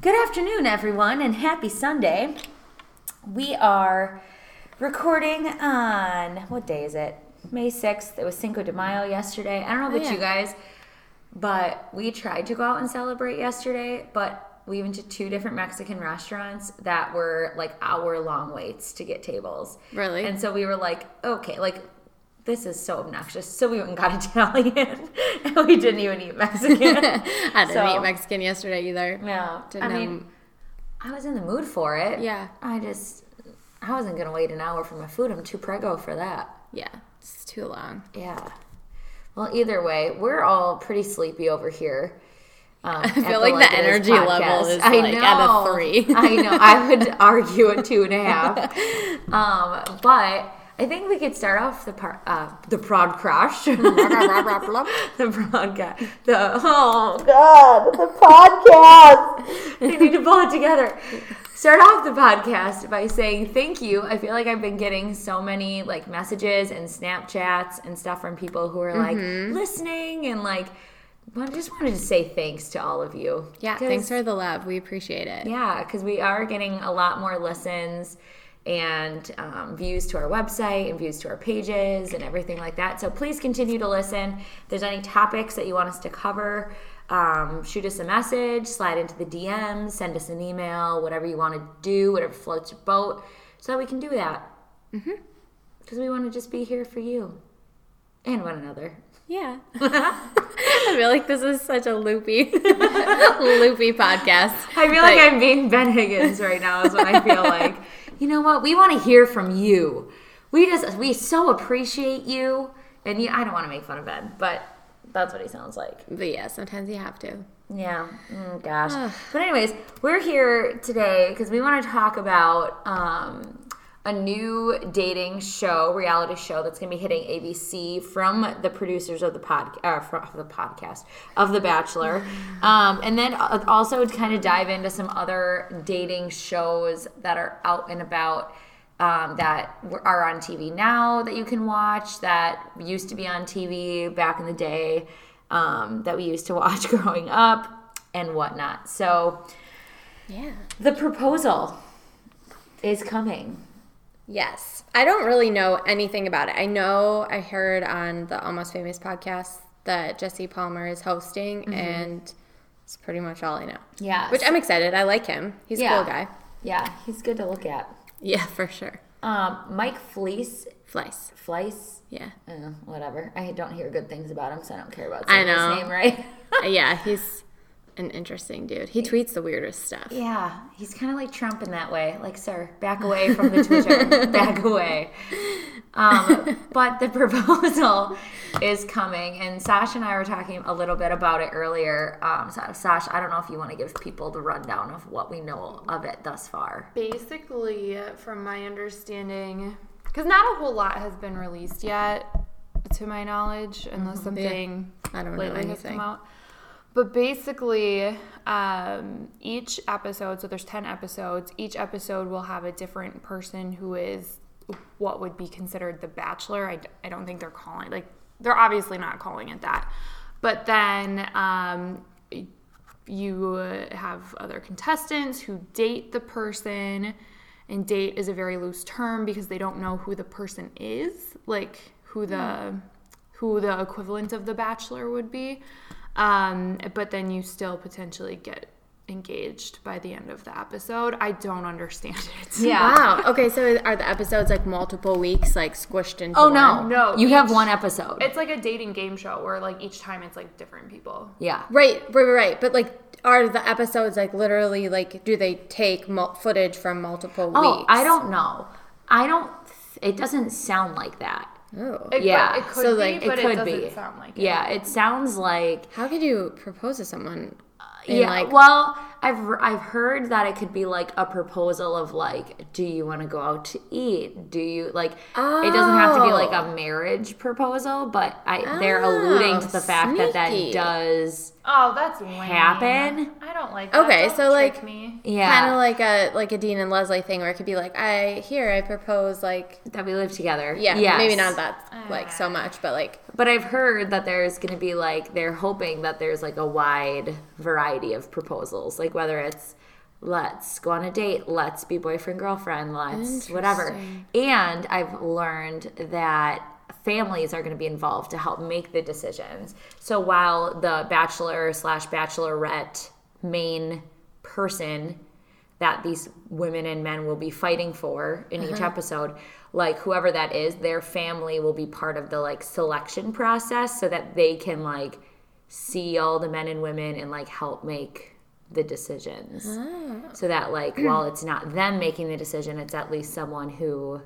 Good afternoon, everyone, and happy Sunday. We are recording on what day is it? May 6th. It was Cinco de Mayo yesterday. I don't know about Oh, yeah. you guys, but we tried to go out and celebrate yesterday, but we went to two different Mexican restaurants that were like hour long waits to get tables. Really? And so we were like, okay, like this is so obnoxious. So we went and got Italian, and we didn't even eat Mexican. I didn't So- eat Mexican yesterday either. Yeah, Didn't I mean, um, I was in the mood for it. Yeah. I just, I wasn't gonna wait an hour for my food. I'm too prego for that. Yeah, it's too long. Yeah. Well, either way, we're all pretty sleepy over here. Um, I feel like the energy level is, like, at a three. I know. I would argue a two and a half. Um, but I think we could start off the par- uh, the prod crash. the podcast. The oh god, the podcast. they need to pull it together. Start off the podcast by saying thank you. I feel like I've been getting so many like messages and Snapchats and stuff from people who are like Mm-hmm. listening and like. I just wanted to say thanks to all of you. Yeah, thanks for the love. We appreciate it. yeah, because we are getting a lot more listens and um, views to our website and views to our pages and everything like that. So please continue to listen. If there's any topics that you want us to cover, um, shoot us a message, slide into the DMs, send us an email, whatever you want to do, whatever floats your boat, so that we can do that. Because we want to just be here for you and one another. Yeah. I feel like this is such a loopy, loopy podcast. I feel like I'm being Ben Higgins right now. Is what I feel like. You know what? We want to hear from you. We just we so appreciate you, and you, I don't want to make fun of Ben, but that's what he sounds like. But yeah, sometimes you have to. Yeah. Mm, gosh. but anyways, we're here today because we want to talk about um, a new dating show, reality show that's going to be hitting ABC from the producers of the pod, uh, from the podcast of The Bachelor, um, and then uh, also kind of dive into some other dating shows that are out and about. Um, that are on TV now that you can watch that used to be on TV back in the day um, that we used to watch growing up and whatnot. So Yeah. the proposal is coming. Yes. I don't really know anything about it. I know I heard on the Almost Famous podcast that Jesse Palmer is hosting, and it's pretty much all I know. Yeah. Which I'm excited. I like him. He's a cool guy. yeah, he's good to look at. Yeah, for sure. Um, Mike Fleece, Flies. Fleiss, Yeah. uh, whatever. I don't hear good things about him, so I don't care about I know. his name right. Yeah, he's an interesting dude. He tweets the weirdest stuff. yeah, he's kind of like Trump in that way. Like, sir, back away from the Twitter. back away. Um, but the proposal is coming, and Sash and I were talking a little bit about it earlier. Um, so, Sash, I don't know if you want to give people the rundown of what we know of it thus far. Basically, from my understanding, because not a whole lot has been released yet, to my knowledge, unless something I don't know lately has come out. But basically, um, each episode, so there's 10 episodes, each episode will have a different person who is what would be considered the bachelor. I, I don't think they're calling, like, they're obviously not calling it that. But then um, you have other contestants who date the person and date is a very loose term because they don't know who the person is like who the who the equivalent of the bachelor would be um, but then you still potentially get engaged by the end of the episode i don't understand it Yeah. Wow. Okay, so are the episodes like multiple weeks, like squished into Oh one? no, No, You have one episode. it's like a dating game show where like each time it's like different people yeah. Right, right, right, right. But like, are the episodes like literally like? Do they take mul- footage from multiple Oh, weeks? I don't know. I don't. It doesn't sound like that. Oh. it Yeah, could, it could so, be like, It but it, could doesn't be. sound like it Yeah, it sounds like. How could you propose to someone? in, uh, yeah. like- well, I've I've heard that it could be like a proposal of like, do you want to go out to eat? Do you like? It doesn't have to be like Oh. a marriage proposal, but I they're ah, alluding to the fact that that does Oh, that's lame. happen. I don't like that. Okay, Don't so, trick like- me. Yeah. Kind of like a like a Dean and Leslie thing where it could be like, I here I propose like that we live together. yeah, Yes. maybe not that like so uh. much, but like But I've heard that there's going to be like they're hoping that there's like a wide variety of proposals, like whether it's let's go on a date, let's be boyfriend girlfriend, let's whatever. And I've learned that families are going to be involved to help make the decisions. So while the bachelor slash bachelorette main person that these women and men will be fighting for in each uh-huh. episode. Like whoever that is their family will be part of the like selection process so that they can like see all the men and women and like help make the decisions. Ah. So that like while it's not them making the decision it's at least someone who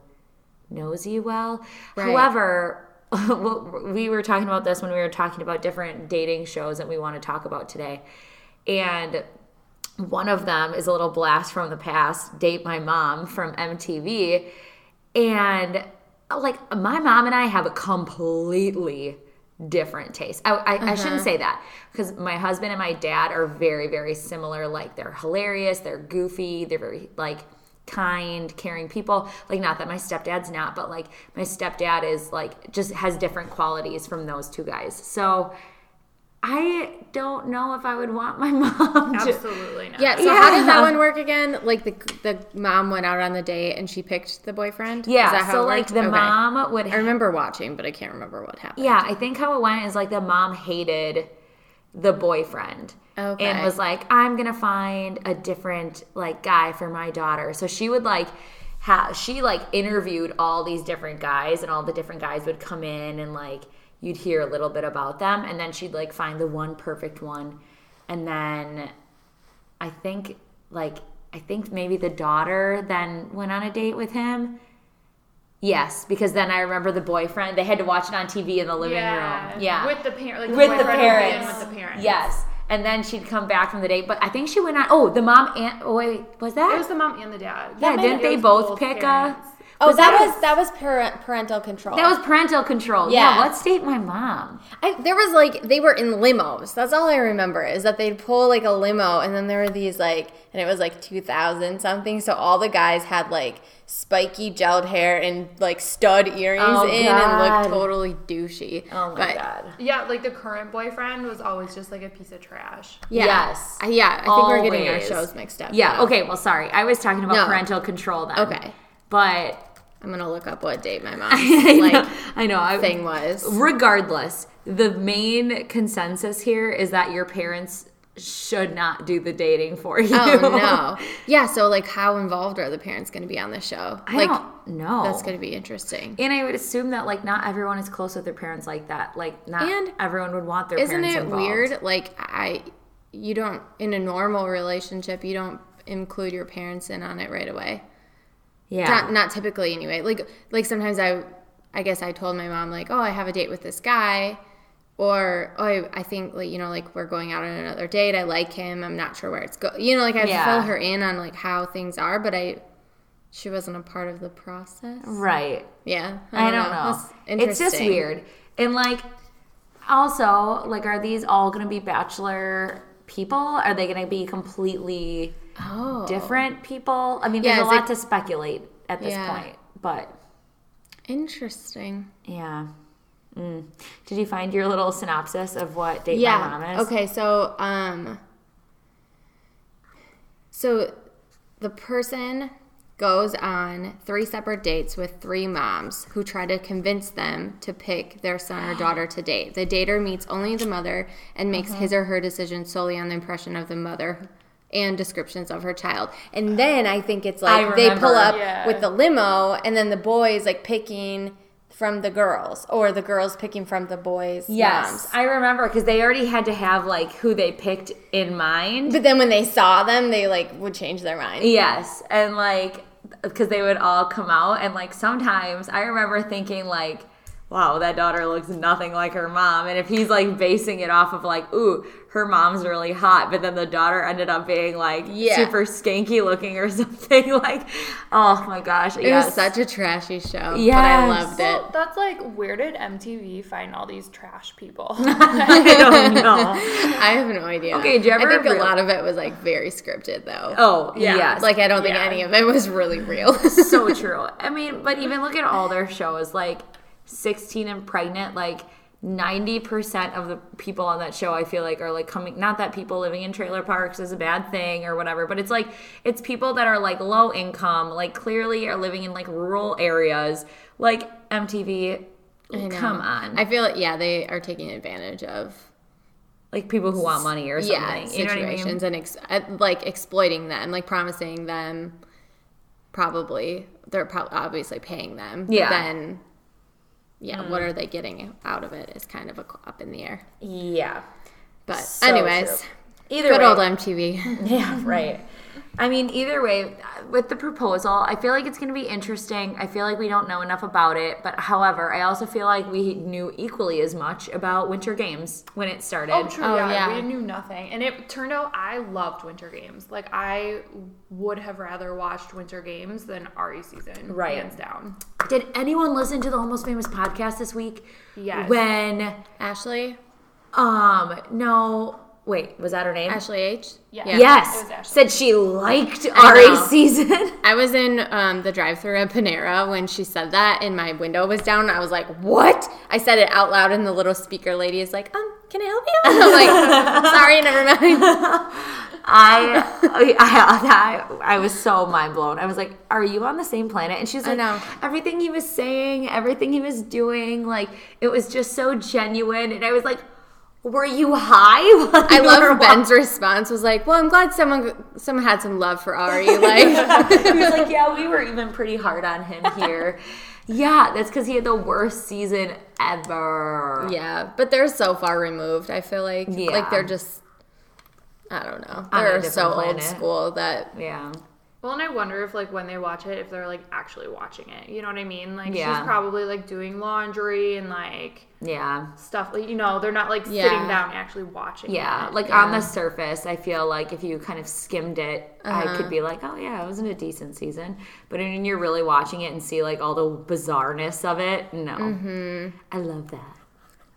knows you well. Right. however we were talking about this when we were talking about different dating shows that we want to talk about today and one of them is a little blast from the past, Date My Mom from MTV. And like my mom and I have a completely different taste. I, I, I shouldn't uh-huh. say that because my husband and my dad are very, very similar. Like they're hilarious, they're goofy, they're very like kind, caring people. Like not that my stepdad's not, but like my stepdad is like just has different qualities from those two guys. So I don't know if I would want my mom to Absolutely not. yeah. So how did that one work again? Like the the mom went out on the date and she picked the boyfriend. Is Yeah, that how so it like the Okay. mom would. I remember watching, but I can't remember what happened. yeah, I think how it went is like the mom hated the boyfriend. Okay. And was like, I'm gonna find a different like guy for my daughter. So she would like have she like interviewed all these different guys, and all the different guys would come in and like you'd hear a little bit about them, and then she'd like find the one perfect one, and then I think like I think maybe the daughter then went on a date with him. Yes, because then I remember the boyfriend. They had to watch it on TV in the living yeah. room. Yeah, With the parent, like with the boyfriend would be in parents. With the parents. Yes, and then she'd come back from the date. But I think she went on. Oh, the mom and oh, wait, was that? It was the mom and the dad. yeah, That didn't they it both pick parents. a? Oh, that, that was that was parent, parental control. That was parental control. Yeah. Yeah. let's date my mom. I, there was like they were in limos. That's all I remember is that they'd pull like a limo, and then there were these like, and it was like two thousand something. So all the guys had like spiky gelled hair and like stud earrings Oh, in, God. and looked totally douchey. Oh my But, god. Yeah, like the current boyfriend was always just like a piece of trash. Yeah. Yes. Yeah. I think we're getting our shows mixed up. Yeah. now. Okay. Well, sorry. I was talking about No. parental control then. Okay. But I'm gonna look up what date my mom like know. I know. I, thing was. regardless, the main consensus here is that your parents should not do the dating for you. Oh no. Yeah. So like, how involved are the parents going to be on the show? I like, don't know. that's going to be interesting. And I would assume that like not everyone is close with their parents like that. Like not And everyone would want their parents. Isn't it involved. weird? Like I, you don't in a normal relationship, you don't include your parents in on it right away. Yeah. Not not typically anyway. Like like sometimes I, I guess I told my mom like, oh, I have a date with this guy, or oh, I, I think like you know like we're going out on another date. I like him. I'm not sure where it's go. You know, like I Yeah. fill her in on like how things are, but I, she wasn't a part of the process. right. Yeah, I don't know. That's It's just weird. And like also, like are these all going to be bachelor people? Are they going to be completely Oh, different people? I mean, Yeah, there's a lot it- to speculate at this Yeah. point, but interesting. yeah. Mm. Did you find your little synopsis of what Date yeah. My Mom is? Okay, so um so the person goes on three separate dates with three moms who try to convince them to pick their son or daughter to date. The dater meets only the mother and makes Uh-huh. his or her decision solely on the impression of the mother and descriptions of her child. And then I think it's like they pull up Yeah. with the limo and then the boys like picking from the girls or the girls picking from the boys' Yes, moms. I remember because they already had to have like who they picked in mind. But then when they saw them, they like would change their mind. Yes, and like because they would all come out, and like sometimes I remember thinking like, "Wow, that daughter looks nothing like her mom." And if he's like basing it off of like, "Ooh, her mom's really hot, but then the daughter ended up being like Yeah. super skanky looking or something. Like, oh my gosh, It yes. was such a trashy show, Yeah. I Yes. loved it. That's like, where did MTV find all these trash people? I don't know. I have no idea. Okay, did you ever I think real- a lot of it was like very scripted, though. Oh Yeah. yes, like I don't think yeah. any of it was really real. so true. I mean, but even look at all their shows, like 16 and pregnant, like 90% of the people on that show I feel like are like coming not that people living in trailer parks is a bad thing or whatever, but it's like it's people that are like low income, like clearly are living in like rural areas. Like MTV come on. I feel like yeah, they are taking advantage of like people who want money or something. yeah you know I mean? situations and ex- uh, like exploiting them, like promising them. Probably they're pro- obviously paying them. Yeah. then, yeah, what mm-hmm. are they getting out of it is kind of a, up in the air. Yeah. But So anyways, true. Either good way, old MTV. Yeah, right. I mean, either way, with the proposal, I feel like it's going to be interesting. I feel like we don't know enough about it. But however, I also feel like we knew equally as much about Winter Games when it started. Oh, true. Oh, yeah, yeah. we knew nothing, and it turned out I loved Winter Games. Like I would have rather watched Winter Games than Arie season, Right. Hands down. Did anyone listen to the Almost Famous podcast this week? Yes. When, Ashley, um, no, wait, was that her name? Ashley H. Yeah. Yeah. It Yes. was Ashley. Said she liked I Arie's season. I was in um, the drive-through at Panera when she said that, and my window was down. I was like, "What?" I said it out loud, and the little speaker lady is like, "Um, can I help you?" And I'm like, "Sorry, never mind." I, I, I, I was so mind blown. I was like, "Are you on the same planet?" And she's like, know. "Everything he was saying, everything he was doing, like it was just so genuine." And I was like, "Were you high?" I love Ben's response was like, "Well, I'm glad someone someone had some love for Arie." Like, he was like, "Yeah, we were even pretty hard on him here." yeah, that's because he had the worst season ever. yeah, but they're so far removed. I feel like Yeah. like they're just. I don't know. They're so planet. old school that Yeah. Well, and I wonder if like when they watch it, if they're like actually watching it. You know what I mean? Like Yeah. she's probably like doing laundry and like Yeah. stuff. Like you know, they're not like Yeah. sitting down actually watching. It. Yeah, it. like on the surface, I feel like if you kind of skimmed it, I Uh-huh. could be like, oh yeah, it wasn't a decent season. But when you're really watching it and see like all the bizarreness of it, no, Mm-hmm. I love that.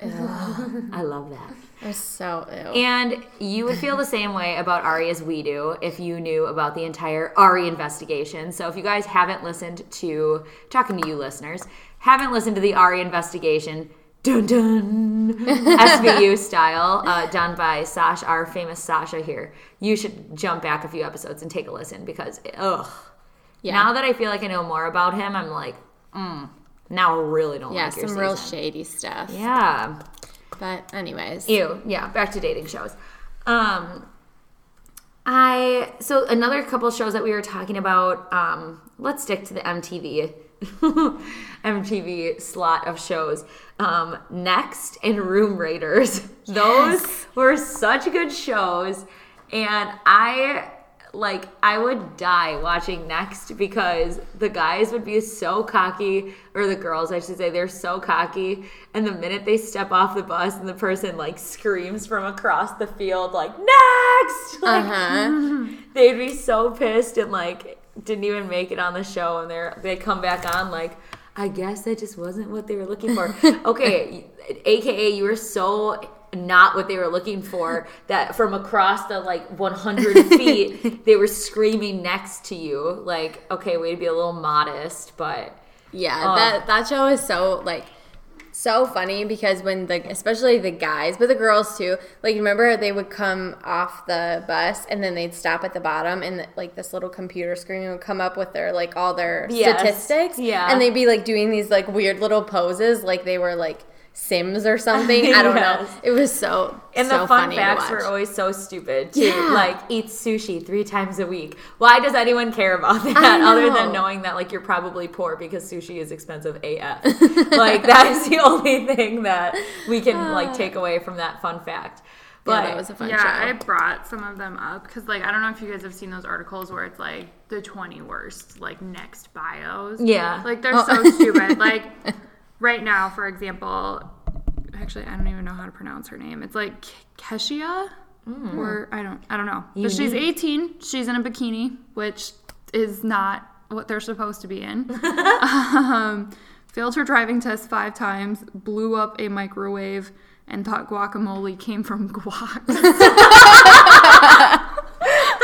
I love that. Are so ill. And you would feel the same way about Arie as we do if you knew about the entire Arie investigation. So if you guys haven't listened to, talking to you listeners, haven't listened to the Arie investigation, dun dun, SVU style, uh, done by Sasha, our famous Sasha here, you should jump back a few episodes and take a listen because, ugh. Yeah. Now that I feel like I know more about him, I'm like, mm, now I really don't yeah, like your some real season. shady stuff. Yeah. But anyways, Ew. Yeah. Back to dating shows. Um, I so another couple shows that we were talking about. Um, let's stick to the MTV. MTV slot of shows. Um, Next and Room Raiders. Those were such good shows. And I like I would die watching Next because the guys would be so cocky, or the girls, I should say, they're so cocky. And the minute they step off the bus and the person like screams from across the field, like next, like, uh huh. they'd be so pissed and like didn't even make it on the show, and they're they come back on like. I guess that just wasn't what they were looking for. Okay, aka you were so not what they were looking for that from across the like 100 feet they were screaming next to you. Like, okay, way to be a little modest, but Yeah, Oh. that that show is so like so funny because when the especially the guys, but the girls too. Like remember they would come off the bus and then they'd stop at the bottom and like this little computer screen would come up with their like all their Yes. statistics. Yeah. And they'd be like doing these like weird little poses like they were like Sims or something. I don't know. It was so and so the fun funny facts were watch. always so stupid too. Yeah. Like eats sushi three times a week. Why does anyone care about that other than knowing that like you're probably poor because sushi is expensive AF? like that is the only thing that we can like take away from that fun fact. But yeah, that was a fun yeah, I brought some of them up because, like, I don't know if you guys have seen those articles where it's like the 20 worst, like, next bios. Yeah. Like, they're Oh. so stupid. Like, right now, for example, actually, I don't even know how to pronounce her name. It's like Keshia. Or I don't I don't know. But she's 18. She's in a bikini, which is not what they're supposed to be in. um, failed her driving test five times, blew up a microwave, and thought guacamole came from guac.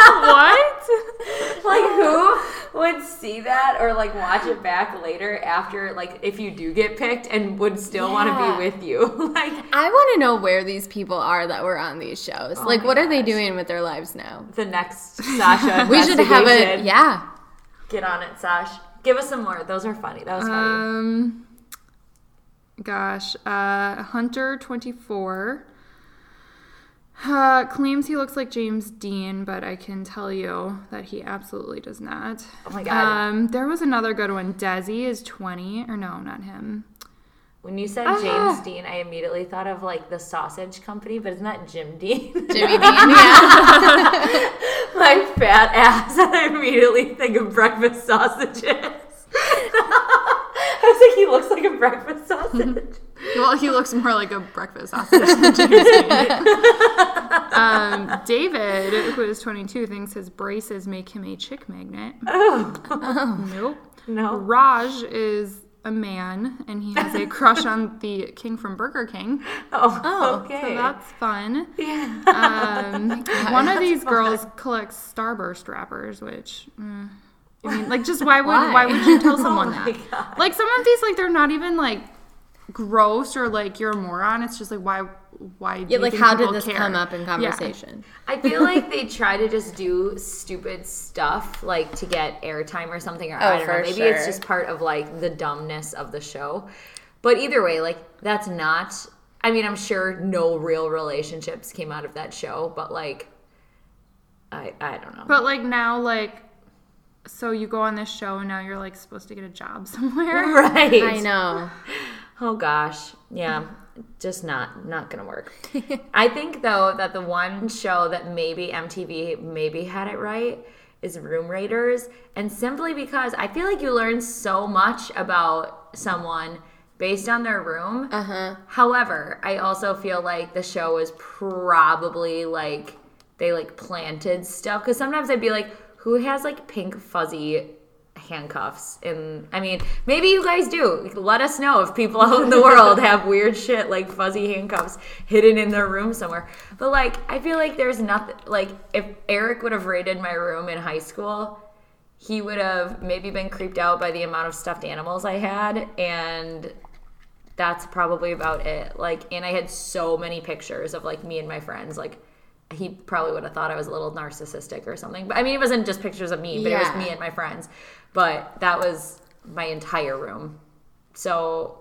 what? like who would see that or like watch it back later after like if you do get picked and would still want to be with you like I want to know where these people are that were on these shows. like, my what are they doing with their lives now? the next Sasha We should have a investigation. yeah. get on it Sash give us some more those are funny that was funny Um, gosh, uh, Hunter twenty four. Uh, claims he looks like James Dean, but I can tell you that he absolutely does not. Oh my God. Um, there was another good one. Desi is twenty, or no, not him. when you said Ah. James Dean I immediately thought of like the sausage company but isn't that Jim Dean Jimmy Dean, yeah. my fat ass I immediately think of breakfast sausages I was like he looks like a breakfast sausage Well, he looks more like a breakfast sausage than James Dean. um, David, who is 22, thinks his braces make him a chick magnet. oh Nope. no Raj is a man, and he has a crush on the king from Burger King. Oh, Oh, okay. So that's fun. yeah. Um, one of these girls collects Starburst wrappers, which. mm, I mean, like, just why would Why? why, would you tell someone Oh that? God. Like, some of these, like, they're not even like gross or like you're a moron. It's just like why why? do Yeah, you like think how did people this care? come up in Yeah. conversation? I feel like they try to just do stupid stuff, like to get airtime or something. Or oh, I don't know. for Maybe it's just part of like the dumbness of the show. But either way, like that's not. I mean, I'm sure no real relationships came out of that show, but like, I I don't know. But like now, like, so you go on this show and now you're like supposed to get a job somewhere. right. I know. Oh gosh, yeah, just not not gonna work. I think though that the one show that maybe MTV maybe had it right is Room Raiders, and simply because I feel like you learn so much about someone based on their room. Uh huh. However, I also feel like the show is probably like they like planted stuff because sometimes I'd be like, who has like pink fuzzy handcuffs? And I mean, maybe you guys do. Let us know if people out in the world have weird shit like fuzzy handcuffs hidden in their room somewhere. But like, I feel like there's nothing like if Eric would have raided my room in high school. He would have maybe been creeped out by the amount of stuffed animals I had, and that's probably about it. Like, and I had so many pictures of like me and my friends. Like, he probably would have thought I was a little narcissistic or something. But I mean, it wasn't just pictures of me, but it was me and my friends. But that was my entire room. So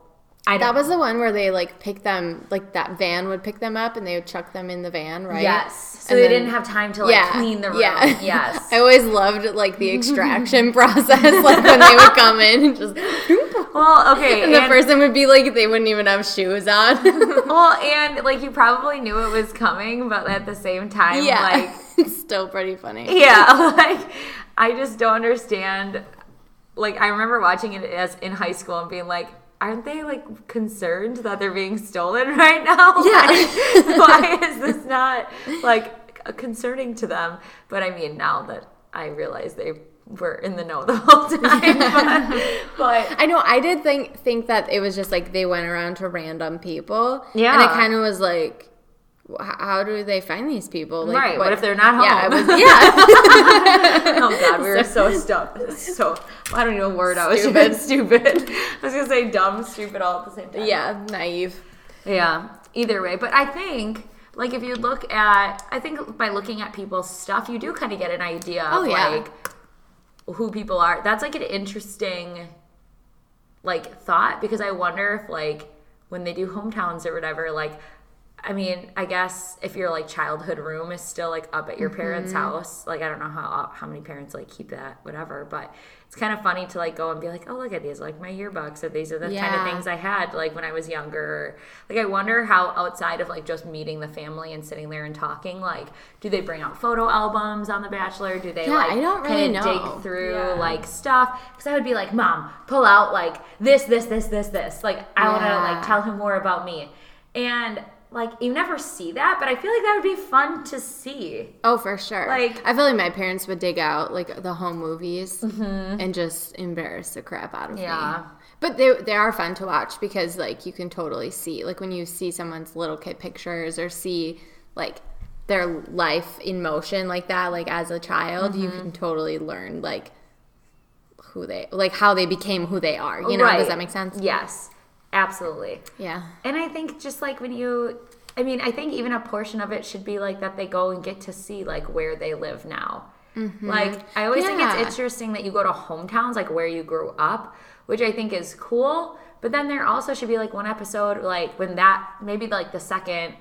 I That was the one where they like pick them, like that van would pick them up and they would chuck them in the van, right? yes. So And they then- didn't have time to like clean the room. Yeah. Yes. I always loved like the extraction process, like when they would come in and just, well, okay. and the person would be like, they wouldn't even have shoes on. well, and like you probably knew it was coming, but at the same time, yeah, like it's still pretty funny. Yeah, like I just don't understand. Like I remember watching it as in high school and being like, aren't they like concerned that they're being stolen right now? Yeah. Like, why is this not like concerning to them? But I mean, now that I realize they were in the know the whole time, but, but I know. I did think think that it was just like they went around to random people. Yeah. and it kind of was like, how do they find these people? Like, Right, what if they're not Yeah, it was, yeah. oh god, we were so stuck. So I don't know what word I was Stupid. stupid. Stupid. I was gonna say dumb, stupid, all at the same time. yeah, naive. Yeah, either way. But I think, like, if you look at, I think by looking at people's stuff, you do kind of get an idea of, Oh, yeah. like, who people are. That's, like, an interesting, like, thought because I wonder if, like, when they do hometowns or whatever, like, I mean, I guess if your like childhood room is still like up at your parents' Mm-hmm. house, like I don't know how how many parents like keep that, whatever. But it's kind of funny to like go and be like, oh, look at these, like my yearbooks, or these are the kind of things I had like when I was younger. Like I wonder how outside of like just meeting the family and sitting there and talking, like, do they bring out photo albums on The Bachelor? Do they Yeah, like I don't really kinda know. dig through Yeah. like stuff? Because I would be like, mom, pull out like this, this, this, this, this. Like I want to like tell him more about me. And like you never see that, but I feel like that would be fun to see. Oh, for sure. Like- I feel like my parents would dig out like the home movies and just embarrass the crap out of Mm-hmm. Yeah. me. But they they are fun to watch because like you can totally see like when you see someone's little kid pictures or see like their life in motion like that like as a child you Mm-hmm. can totally learn like who they like how they became who they are. You know, does that make sense? Yes, absolutely. Yeah. And I think just like when you, I mean, I think even a portion of it should be like that they go and get to see like where they live now. Like I always think it's interesting that you go to hometowns, like where you grew up, which I think is cool. But then there also should be like one episode, like when that maybe like the second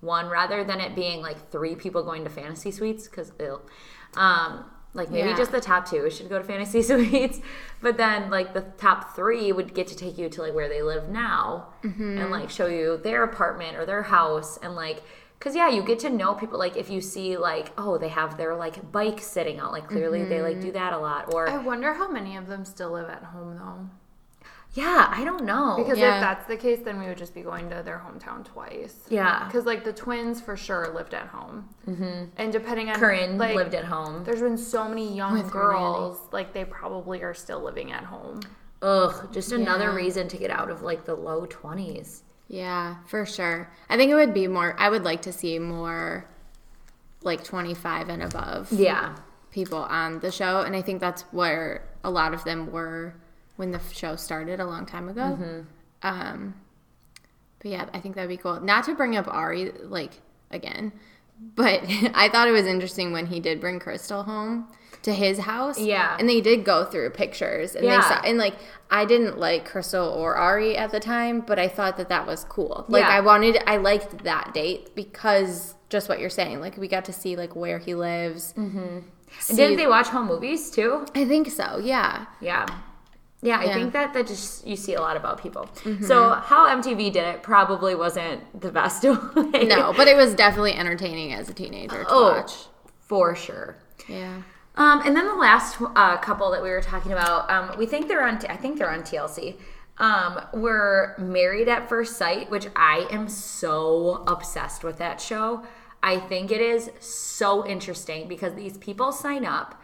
one, rather than it being like three people going to fantasy suites, because um, like maybe Yeah. just the top two should go to fantasy suites, but then like the top three would get to take you to like where they live now Mm-hmm. and like show you their apartment or their house and like because yeah you get to know people like if you see like oh they have their like bike sitting out like clearly they like do Mm-hmm. that a lot or I wonder how many of them still live at home though. Yeah i don't know Because Yeah. if that's the case, then we would just be going to their hometown twice. Yeah. Because like the twins for sure lived at home, mm-hmm. and depending on corinne like, lived at home There's been so many young With her nanny. girls, like they probably are still living at home. ugh just another Yeah. reason to get out of like the low 20s Yeah, for sure. I think it would be more I would like to see more like 25 and above. yeah people on the show, and I think that's where a lot of them were when the show started a long time ago. Um, but yeah, I think that'd be cool. Not to bring up Arie like again, but I thought it was interesting when he did bring Krystal home to his house. Yeah. and they did go through pictures, and Yeah. they saw and like I didn't like Krystal or Arie at the time, but I thought that that was cool. Like Yeah. I wanted, I liked that date because just what you're saying, like we got to see like where he lives. and see- didn't they watch home movies too I think so. Yeah. Yeah. Yeah, I Yeah. think that that just you see a lot about people. So how MTV did it probably wasn't the best way. No, but it was definitely entertaining as a teenager to Oh, watch. for sure. Yeah. Um, and then the last uh, couple that we were talking about, um, we think they're on. I think they're on TLC. Um, were Married at First Sight, which I am so obsessed with that show. I think it is so interesting because these people sign up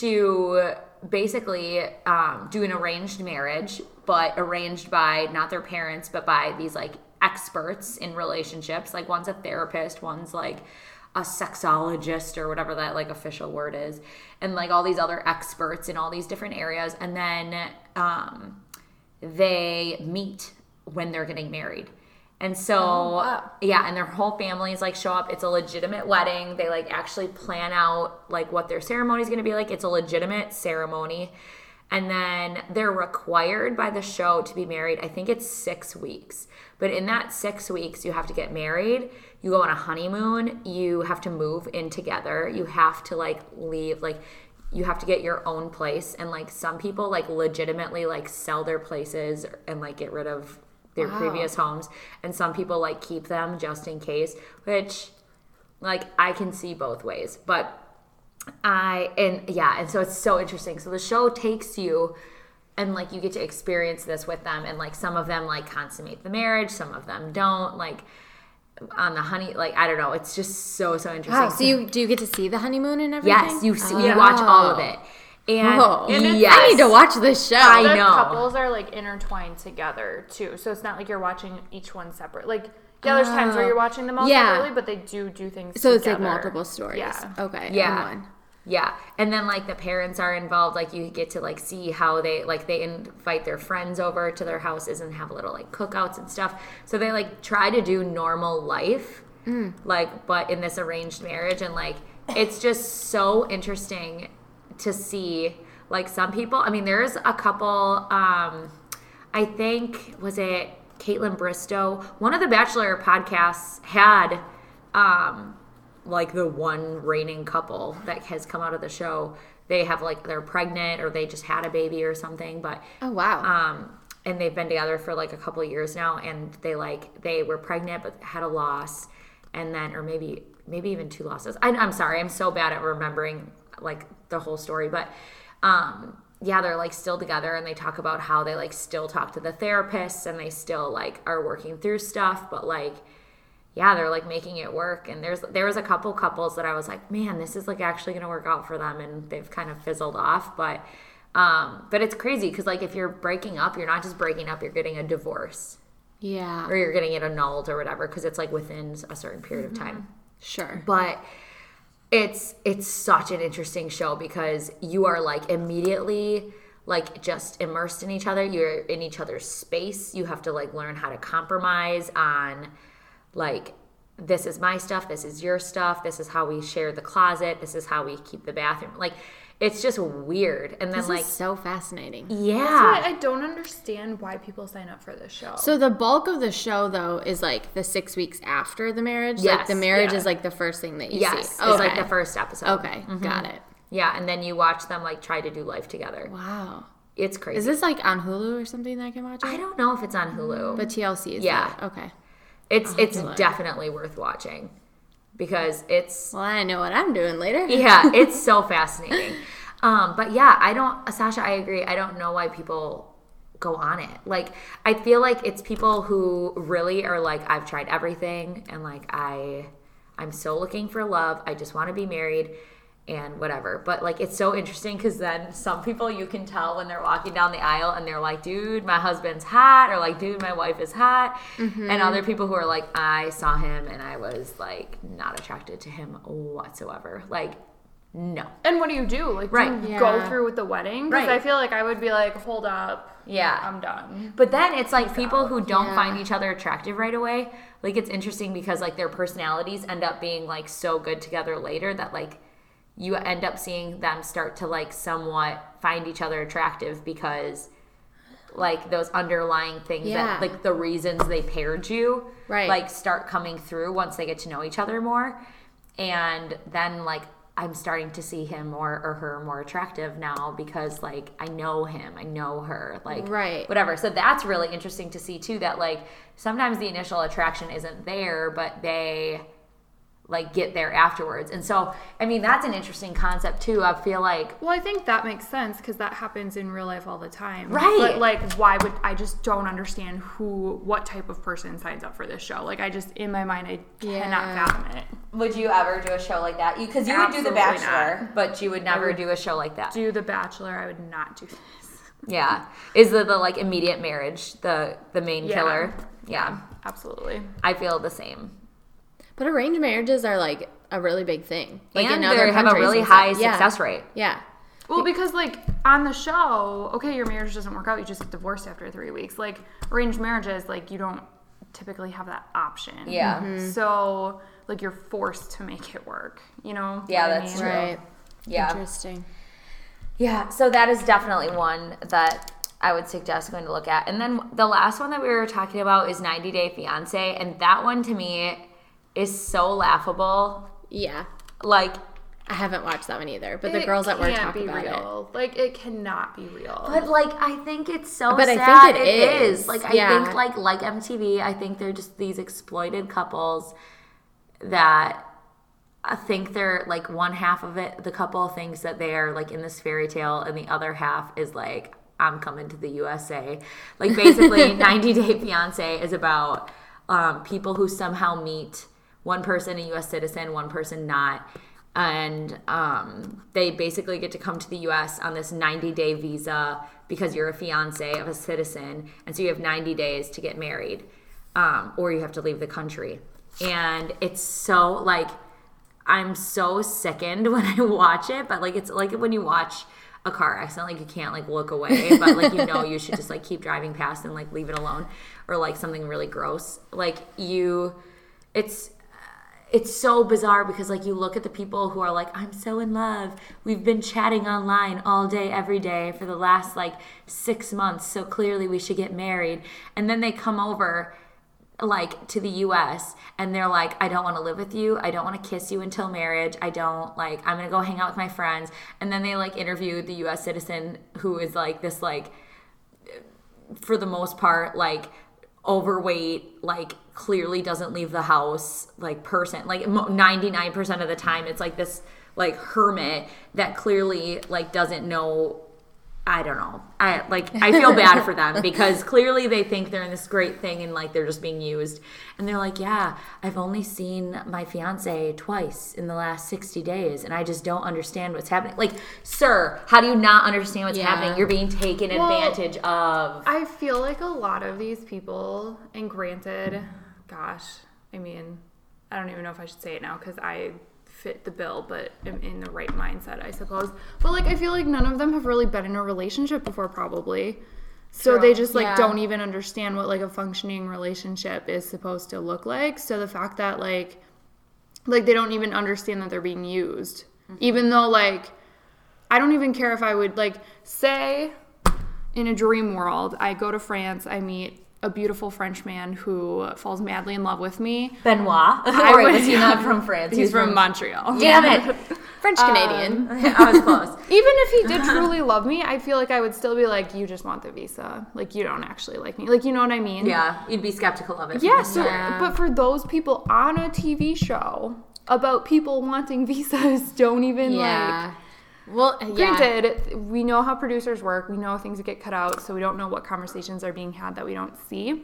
to basically um, do an arranged marriage, but arranged by not their parents, but by these like experts in relationships. Like one's a therapist, one's like a sexologist or whatever that like official word is, and like all these other experts in all these different areas. And then um, they meet when they're getting married. And so, oh, wow. yeah, and their whole families like show up. It's a legitimate wedding. They like actually plan out like what their ceremony is going to be like. It's a legitimate ceremony. And then they're required by the show to be married. I think it's six weeks. But in that six weeks, you have to get married. You go on a honeymoon. You have to move in together. You have to like leave, like, you have to get your own place. And like some people like legitimately like sell their places and like get rid of their previous homes. And some people like keep them just in case, which like I can see both ways. But I and yeah, and so it's so interesting. So the show takes you and like you get to experience this with them and like some of them like consummate the marriage, some of them don't like on the honey like I don't know, it's just so so interesting. Wow. So you do you get to see the honeymoon and everything? yes, you see, you oh. watch all of it. And, Oh, and it's- I need to watch this show. I the know. couples are like intertwined together too, so it's not like you're watching each one separate. Like yeah, there's uh, times where you're watching them all Yeah. separately, but they do do things. so it's like multiple stories. Yeah. Okay. Yeah. one. Yeah. And then like the parents are involved, like you get to like see how they like they invite their friends over to their houses and have little like cookouts and stuff. So they like try to do normal life. Mm. Like but in this arranged marriage and like it's just so interesting to see like some people I mean there's a couple um I think was it Kaitlyn Bristowe. One of the Bachelor podcasts had um like the one reigning couple that has come out of the show. They have like they're pregnant or they just had a baby or something, but Oh wow. um and they've been together for like a couple of years now and they like they were pregnant but had a loss and then or maybe maybe even two losses I, i'm sorry i'm so bad at remembering like the whole story but um yeah they're like still together and they talk about how they like still talk to the therapists and they still like are working through stuff but like yeah, they're like making it work. And there's there was a couple couples that I was like, man, this is like actually gonna work out for them, and they've kind of fizzled off. But um, but it's crazy because like if you're breaking up, you're not just breaking up, you're getting a divorce Yeah. or you're getting it annulled or whatever because it's like within a certain period of time. Sure. But it's it's such an interesting show because you are like immediately like just immersed in each other. You're in each other's space. You have to like learn how to compromise on like this is my stuff, this is your stuff, this is how we share the closet, this is how we keep the bathroom. Like it's just weird. And then This like is so fascinating. yeah. I don't understand why people sign up for this show. So the bulk of the show though is like the six weeks after the marriage. like the marriage yeah. is like the first thing that you yes, see. it's like the first episode. Okay, mm-hmm. got it. Yeah, and then you watch them like try to do life together. Wow. It's crazy. Is this like on Hulu or something that I can watch? It? I don't know if it's on Hulu. But TLC is Yeah. there. Okay. It's it's to look. definitely worth watching because it's Well, I know what I'm doing later. yeah, it's so fascinating. Um, but yeah, I don't, Sasha, I agree. I don't know why people go on it. Like, I feel like it's people who really are like, I've tried everything, and like, I, I'm so looking for love. I just want to be married and whatever. But like, it's so interesting because then some people you can tell when they're walking down the aisle and they're like, dude, my husband's hot, or like, dude, my wife is hot. And mm-hmm. other people who are like, I saw him and I was like, not attracted to him whatsoever. Like, no. and what do you do? Like, Right. do you Yeah. go through with the wedding? Because Right. I feel like I would be like, hold up. Yeah. I'm done. But then it's like people who don't Yeah. find each other attractive right away. Like it's interesting because like their personalities end up being like so good together later that like you end up seeing them start to like somewhat find each other attractive because like those underlying things Yeah. that like the reasons they paired you Right. like start coming through once they get to know each other more and then like i'm starting to see him more or her more attractive now because like i know him i know her like Right. whatever so that's really interesting to see too that like sometimes the initial attraction isn't there but they like get there afterwards and so i mean that's an interesting concept too i feel like Well, I think that makes sense because that happens in real life all the time. Right. But like, why would I just don't understand who, what type of person signs up for this show? Like, I just in my mind, I Yeah. cannot fathom it. would you ever do a show like that because you would do the Absolutely bachelor but you would never would do a show like that Do The Bachelor, I would not do this. yeah is the, the like immediate marriage the the main Yeah. killer yeah Absolutely. i feel the same But arranged marriages are like a really big thing. Like and in other they have a countries really and stuff. high Yeah. success rate Yeah. Well, because like on the show, okay, your marriage doesn't work out, you just get divorced after three weeks. Like arranged marriages, like you don't typically have that option. Yeah. Mm-hmm. So like you're forced to make it work. You know? Yeah, what I that's mean? Right. yeah Interesting. Yeah, so that is definitely one that I would suggest going to look at. And then the last one that we were talking about is 90 Day Fiance, and that one to me is so laughable. Yeah. Like, I haven't watched that one either, but the girls at work can't talk be about it. real. Like it cannot be real. but like I think it's so But I think sad. it it is. is. Like I Yeah. think like like MTV, I think they're just these exploited couples that I think they're like one half of it, the couple thinks that they are like in this fairy tale, and the other half is like, I'm coming to the USA. Like basically, 90 Day Fiance is about um, people who somehow meet one person a U.S. citizen, one person not, and um, they basically get to come to the U.S. on this 90 day visa because you're a fiance of a citizen, and so you have 90 days to get married, um, or you have to leave the country. And it's so like I'm so sickened when I watch it, but like it's like when you watch a car accident, like you can't like look away, but like you know you should just like keep driving past and like leave it alone, or like something really gross. Like you, it's it's so bizarre because like you look at the people who are like i'm so in love we've been chatting online all day every day for the last like six months so clearly we should get married and then they come over like to the US and they're like I don't want to live with you. I don't want to kiss you until marriage. I don't like I'm going to go hang out with my friends. And then they like interview the US citizen who is like this like for the most part like overweight like clearly doesn't leave the house like person like 99% of the time it's like this like hermit that clearly like doesn't know I don't know. I like I feel bad for them because clearly they think they're in this great thing and like they're just being used. And they're like, "Yeah, I've only seen my fiance twice in the last 60 days and I just don't understand what's happening." Like, "Sir, how do you not understand what's Yeah. happening? You're being taken Well, advantage of." I feel like a lot of these people, and granted, gosh, I mean, I don't even know if I should say it now because I fit the bill, but am in the right mindset, I suppose. But like, I feel like none of them have really been in a relationship before, probably. So they just like Yeah. don't even understand what like a functioning relationship is supposed to look like. So the fact that like, like they don't even understand that they're being used, mm-hmm. even though like, I don't even care if I would like say in a dream world, I go to France, I meet a beautiful French man who falls madly in love with me. Benoit. I or would- is he not from France? He's, from, Montreal. Damn it. French Canadian. Um, I was close. Even if he did truly love me, I feel like I would still be like, you just want the visa. Like, you don't actually like me. Like, you know what I mean? Yeah, you'd be skeptical of it. Yeah, so, Yeah. but for those people on a TV show about people wanting visas, don't even like. Well, uh, yeah. Granted, we know how producers work. We know things get cut out, so we don't know what conversations are being had that we don't see.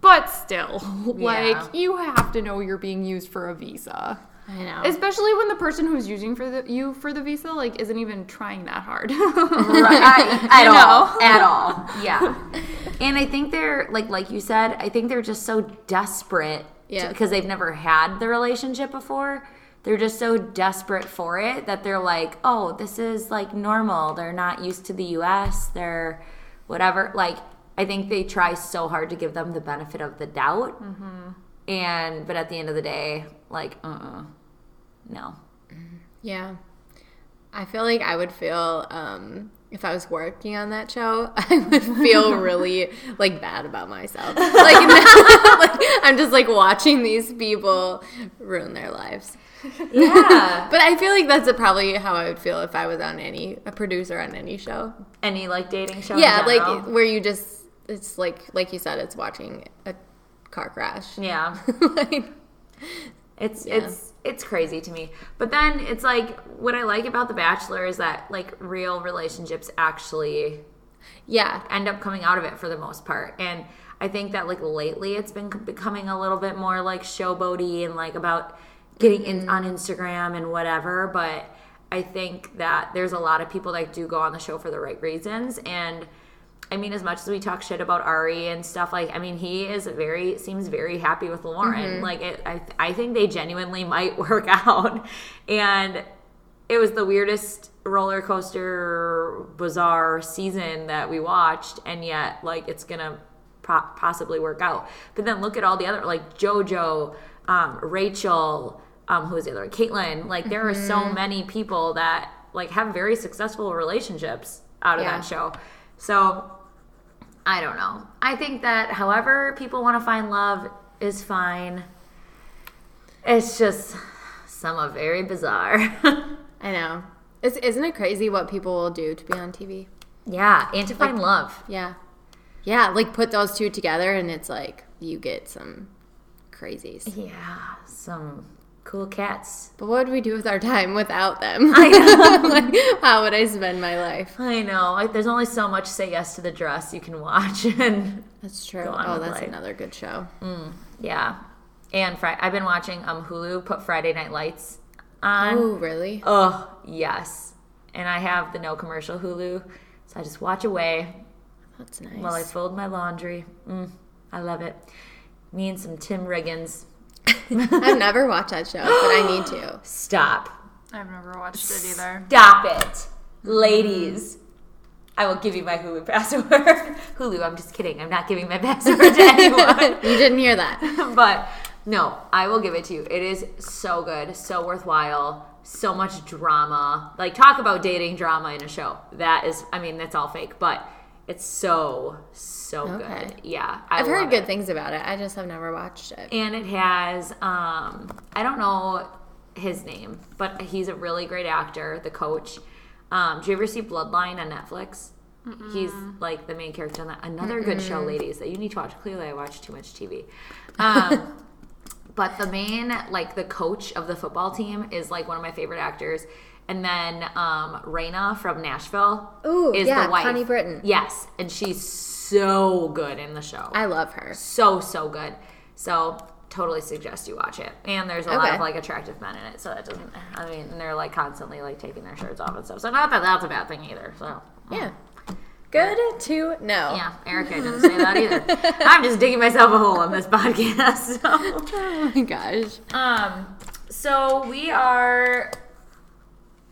But still, like you have to know you're being used for a visa, I know. especially when the person who's using for the you for the visa like isn't even trying that hard. right, at You all, know? at all. Yeah, and I think they're like, like you said, I think they're just so desperate, Yeah. because they've never had the relationship before. They're just so desperate for it that they're like, oh, this is like normal. They're not used to the U.S. They're whatever. Like, I think they try so hard to give them the benefit of the doubt, and but at the end of the day, like, uh, uh no. Yeah. I feel like I would feel um if I was working on that show, I would feel really like bad about myself. Like, like I'm just like watching these people ruin their lives. Yeah. But I feel like that's probably how I would feel if I was on any a producer on any show. Any like dating show? Yeah, like where you just it's like like you said, it's watching a car crash. yeah. like, It's Yeah. it's it's crazy to me. But then it's like what I like about The Bachelor is that like real relationships actually yeah, end up coming out of it for the most part. And I think that like lately it's been becoming a little bit more like showboaty and like about getting in mm-hmm. on Instagram and whatever. But I think that there's a lot of people that do go on the show for the right reasons. And I mean, as much as we talk shit about Arie and stuff, like I mean, he is very seems very happy with Lauren. Like it, I, I think they genuinely might work out. And it was the weirdest roller coaster bizarre season that we watched and yet like it's gonna po- possibly work out but then look at all the other like jojo um, rachel um, who was the other one? Kaitlyn like there are so many people that like have very successful relationships out of Yeah. that show so i don't know i think that however people want to find love is fine it's just some are very bizarre I know. It's, isn't it crazy what people will do to be on TV? Yeah, and to find love. Yeah. Yeah, like put those two together and it's like you get some crazies. Yeah, some cool cats. But what would we do with our time without them? I know. like, how would I spend my life? I know. Like, there's only so much "Say Yes to the Dress" you can watch, and That's true. Oh, that's life. another good show. yeah. And Fri- I've been watching um Hulu put Friday Night Lights on. Oh, really? Oh yes, and I have the no commercial Hulu, so I just watch away That's nice. while I fold my laundry. Mm, I love it. Me and some Tim Riggins. I've never watched that show, but I need to. Stop. I've never watched it either. Stop it, ladies. I will give you my Hulu password. Hulu, I'm just kidding. I'm not giving my password to anyone. You didn't hear that. but no, I will give it to you. It is so good, so worthwhile, so much drama. Like, talk about dating drama in a show. That is, I mean, that's all fake, but it's so, so Okay. good. Yeah. I I've heard good it. things about it. I just have never watched it. And it has, um, I don't know his name, but he's a really great actor, the coach. Um, do you ever see Bloodline on Netflix? He's like the main character on that. Another good show, ladies, that you need to watch. Clearly, I watch too much TV. Um, but the main, like the coach of the football team, is like one of my favorite actors. And then um, Rayna from Nashville Ooh, is yeah, the wife. Connie Britton. Yes, and she's so good in the show. I love her. so so good. So totally suggest you watch it. And there's a lot of like attractive men in it, so that doesn't. I mean, and they're like constantly like taking their shirts off and stuff. So not that that's a bad thing either. So Yeah. Good to know. yeah, Erica didn't say that either. I'm just digging myself a hole on this podcast. So. Oh my gosh. Um, so we are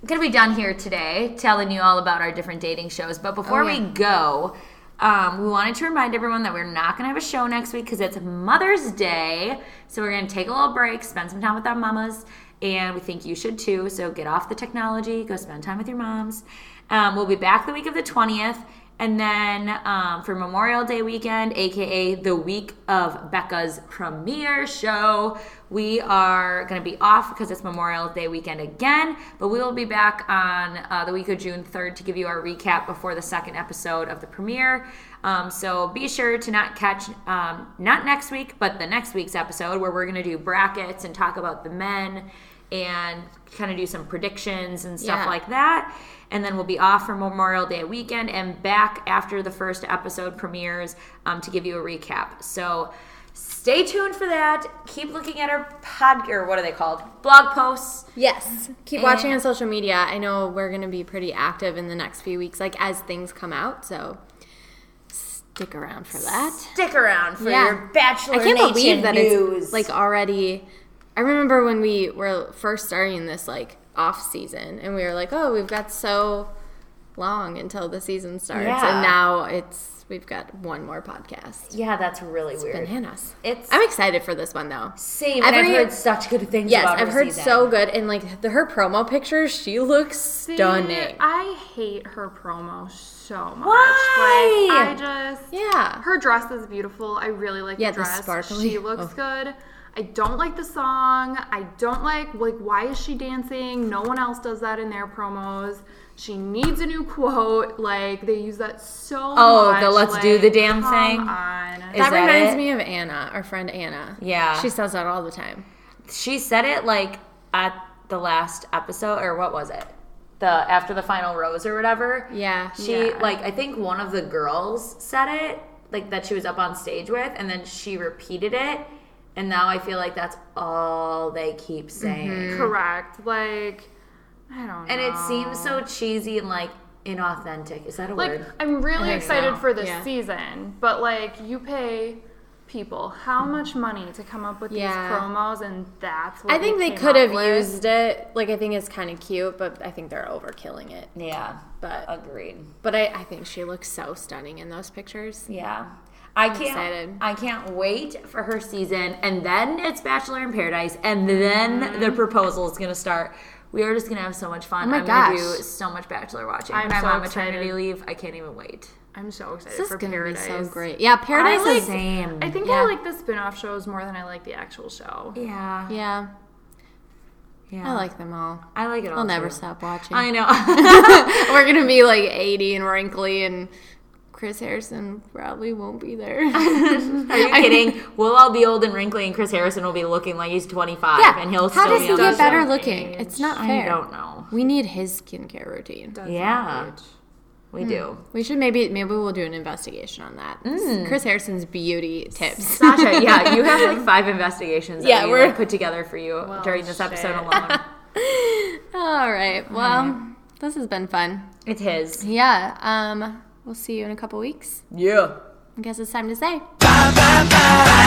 gonna be done here today, telling you all about our different dating shows. But before Oh, yeah. we go, um, we wanted to remind everyone that we're not gonna have a show next week because it's Mother's Day. So we're gonna take a little break, spend some time with our mamas, and we think you should too. So get off the technology, go spend time with your moms. Um, we'll be back the week of the twentieth. And then um, for Memorial Day weekend, aka the week of Becca's premiere show, we are going to be off because it's Memorial Day weekend again. But we will be back on uh, the week of June 3rd to give you our recap before the second episode of the premiere. Um, so be sure to not catch, um, not next week, but the next week's episode where we're going to do brackets and talk about the men and kind of do some predictions and stuff Yeah. like that. And then we'll be off for Memorial Day weekend and back after the first episode premieres um, to give you a recap. So stay tuned for that. Keep looking at our pod or what are they called? Blog posts. Yes. Keep And- watching on social media. I know we're going to be pretty active in the next few weeks, like as things come out. So stick around for that. Stick around for Yeah. your Bachelor I can't Nation believe that news. it's like already. I remember when we were first starting this like off season, and we were like, "Oh, we've got so long until the season starts," Yeah. and now it's we've got one more podcast. yeah, that's really weird. Bananas. It's I'm excited for this one though. same. And I've heard such good things. Yes, about I've her heard season. so good, and like the, her promo pictures, she looks See, stunning. I hate her promo so much. Why? Like, I just yeah, her dress is beautiful. I really like Yeah, the the dress. sparkly- She looks oh. good. I don't like the song. I don't like like why is she dancing? No one else does that in their promos. She needs a new quote. Like they use that so oh, much. Oh, much. the let's do the damn come thing? On. That, that reminds it? me of Anna, our friend Anna. Yeah. she says that all the time. she said it like at the last episode or what was it the after the final rose or whatever Yeah. she Yeah. like i think one of the girls said it like that she was up on stage with and then she repeated it and now i feel like that's all they keep mm-hmm. saying Correct. Like I don't know. and it seems so cheesy and like inauthentic is that a word? like word I'm really excited so. for this Yeah. season, but like you pay people how much money to come up with Yeah. these promos, and that's what I think we they could have with. used it. Like I think it's kind of cute, but I think they're overkilling it. yeah But agreed but I, I think she looks so stunning in those pictures. Yeah. I can't excited. I can't wait for her season and then it's Bachelor in Paradise and then the proposal is gonna start. We are just gonna have so much fun. Mm-hmm. Oh I'm gonna do so much Bachelor watching. I'm I'm so on maternity leave. I can't even wait. I'm so excited This is for Paradise. be so great. Yeah, Paradise I like- is. Same. I think Yeah. I like the spin-off shows more than I like the actual show. yeah. Yeah, Yeah. I like them all. I like it all. I'll never too. stop watching. I know. We're gonna be like 80 and wrinkly, and Chris Harrison probably won't be there. Are you kidding? We'll all be old and wrinkly, and Chris Harrison will be looking like he's 25, yeah, and he'll how still does be he get better looking? age. It's not fair. I don't know. We need his skincare routine. Does Yeah. not age. We do. We should maybe maybe we'll do an investigation on that. Mm. Chris Harrison's beauty tips. Sasha, yeah, you have like five investigations Yeah, we we're- like, put together for you during this episode alone. All right. Well, this has been fun. It's his. Yeah. Um. We'll see you in a couple weeks. Yeah. I guess it's time to say. Bye, bye, bye.